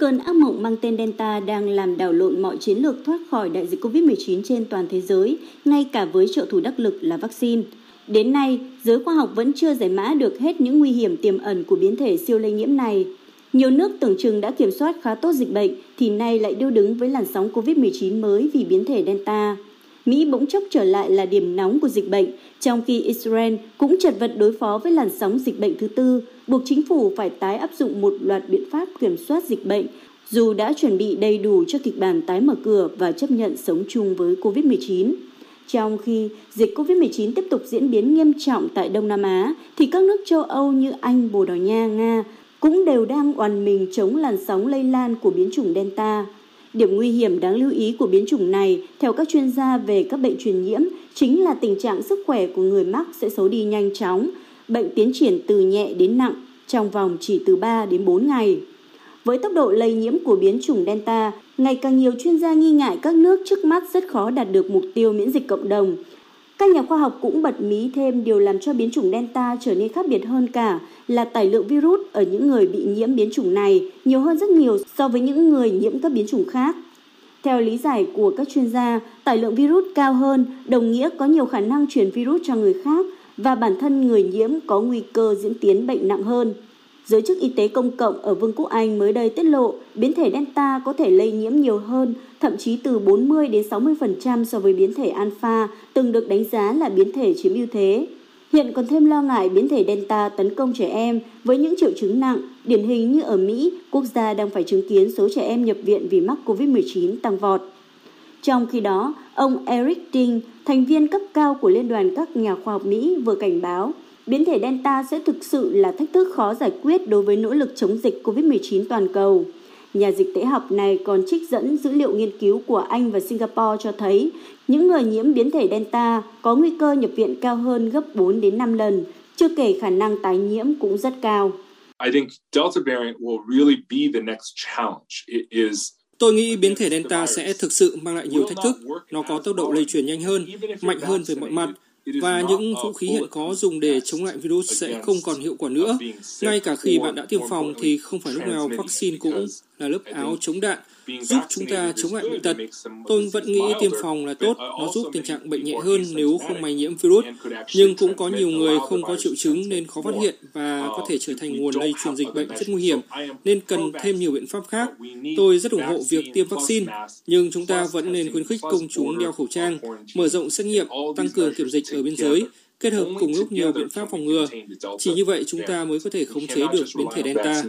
Cơn ác mộng mang tên Delta đang làm đảo lộn mọi chiến lược thoát khỏi đại dịch COVID-19 trên toàn thế giới, ngay cả với trợ thủ đắc lực là vaccine. Đến nay, giới khoa học vẫn chưa giải mã được hết những nguy hiểm tiềm ẩn của biến thể siêu lây nhiễm này. Nhiều nước tưởng chừng đã kiểm soát khá tốt dịch bệnh thì nay lại điêu đứng với làn sóng COVID-19 mới vì biến thể Delta. Mỹ bỗng chốc trở lại là điểm nóng của dịch bệnh, trong khi Israel cũng chật vật đối phó với làn sóng dịch bệnh thứ tư, buộc chính phủ phải tái áp dụng một loạt biện pháp kiểm soát dịch bệnh, dù đã chuẩn bị đầy đủ cho kịch bản tái mở cửa và chấp nhận sống chung với COVID-19. Trong khi dịch COVID-19 tiếp tục diễn biến nghiêm trọng tại Đông Nam Á, thì các nước châu Âu như Anh, Bồ Đào Nha, Nga cũng đều đang oằn mình chống làn sóng lây lan của biến chủng Delta. Điểm nguy hiểm đáng lưu ý của biến chủng này, theo các chuyên gia về các bệnh truyền nhiễm, chính là tình trạng sức khỏe của người mắc sẽ xấu đi nhanh chóng, bệnh tiến triển từ nhẹ đến nặng trong vòng chỉ từ 3 đến 4 ngày. Với tốc độ lây nhiễm của biến chủng Delta, ngày càng nhiều chuyên gia nghi ngại các nước trước mắt rất khó đạt được mục tiêu miễn dịch cộng đồng. Các nhà khoa học cũng bật mí thêm điều làm cho biến chủng Delta trở nên khác biệt hơn cả là tải lượng virus ở những người bị nhiễm biến chủng này nhiều hơn rất nhiều so với những người nhiễm các biến chủng khác. Theo lý giải của các chuyên gia, tải lượng virus cao hơn đồng nghĩa có nhiều khả năng truyền virus cho người khác và bản thân người nhiễm có nguy cơ diễn tiến bệnh nặng hơn. Giới chức y tế công cộng ở Vương quốc Anh mới đây tiết lộ biến thể Delta có thể lây nhiễm nhiều hơn, thậm chí từ 40 đến 60% so với biến thể Alpha, từng được đánh giá là biến thể chiếm ưu thế. Hiện còn thêm lo ngại biến thể Delta tấn công trẻ em với những triệu chứng nặng, điển hình như ở Mỹ, quốc gia đang phải chứng kiến số trẻ em nhập viện vì mắc COVID-19 tăng vọt. Trong khi đó, ông Eric Ding, thành viên cấp cao của Liên đoàn các nhà khoa học Mỹ vừa cảnh báo biến thể Delta sẽ thực sự là thách thức khó giải quyết đối với nỗ lực chống dịch COVID-19 toàn cầu. Nhà dịch tễ học này còn trích dẫn dữ liệu nghiên cứu của Anh và Singapore cho thấy những người nhiễm biến thể Delta có nguy cơ nhập viện cao hơn gấp 4 đến 5 lần, chưa kể khả năng tái nhiễm cũng rất cao. I think Delta variant will really be the next challenge. It is Tôi nghĩ biến thể Delta sẽ thực sự mang lại nhiều thách thức. Nó có tốc độ lây truyền nhanh hơn, mạnh hơn về mọi mặt và những vũ khí hiện có dùng để chống lại virus sẽ không còn hiệu quả nữa. Ngay cả khi bạn đã tiêm phòng thì không phải lúc nào vaccine cũng là lớp áo chống đạn giúp chúng ta chống lại bệnh tật. Tôi vẫn nghĩ tiêm phòng là tốt, nó giúp tình trạng bệnh nhẹ hơn nếu không may nhiễm virus. Nhưng cũng có nhiều người không có triệu chứng nên khó phát hiện và có thể trở thành nguồn lây truyền dịch bệnh rất nguy hiểm, nên cần thêm nhiều biện pháp khác. Tôi rất ủng hộ việc tiêm vaccine, nhưng chúng ta vẫn nên khuyến khích công chúng đeo khẩu trang, mở rộng xét nghiệm, tăng cường kiểm dịch ở biên giới, kết hợp cùng lúc nhiều biện pháp phòng ngừa. Chỉ như vậy chúng ta mới có thể khống chế được biến thể Delta.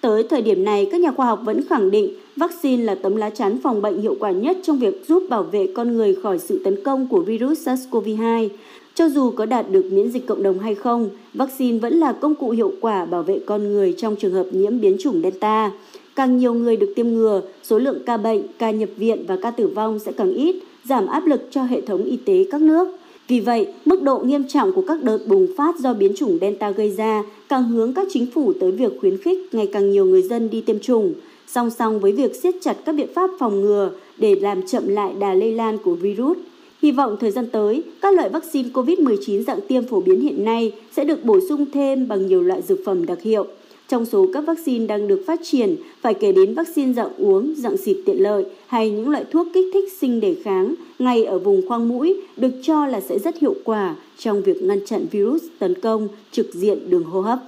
Tới thời điểm này, các nhà khoa học vẫn khẳng định vaccine là tấm lá chắn phòng bệnh hiệu quả nhất trong việc giúp bảo vệ con người khỏi sự tấn công của virus SARS-CoV-2. Cho dù có đạt được miễn dịch cộng đồng hay không, vaccine vẫn là công cụ hiệu quả bảo vệ con người trong trường hợp nhiễm biến chủng Delta. Càng nhiều người được tiêm ngừa, số lượng ca bệnh, ca nhập viện và ca tử vong sẽ càng ít, giảm áp lực cho hệ thống y tế các nước. Vì vậy, mức độ nghiêm trọng của các đợt bùng phát do biến chủng Delta gây ra càng hướng các chính phủ tới việc khuyến khích ngày càng nhiều người dân đi tiêm chủng, song song với việc siết chặt các biện pháp phòng ngừa để làm chậm lại đà lây lan của virus. Hy vọng thời gian tới, các loại vaccine COVID-19 dạng tiêm phổ biến hiện nay sẽ được bổ sung thêm bằng nhiều loại dược phẩm đặc hiệu. Trong số các vaccine đang được phát triển, phải kể đến vaccine dạng uống, dạng xịt tiện lợi hay những loại thuốc kích thích sinh đề kháng ngay ở vùng khoang mũi được cho là sẽ rất hiệu quả trong việc ngăn chặn virus tấn công trực diện đường hô hấp.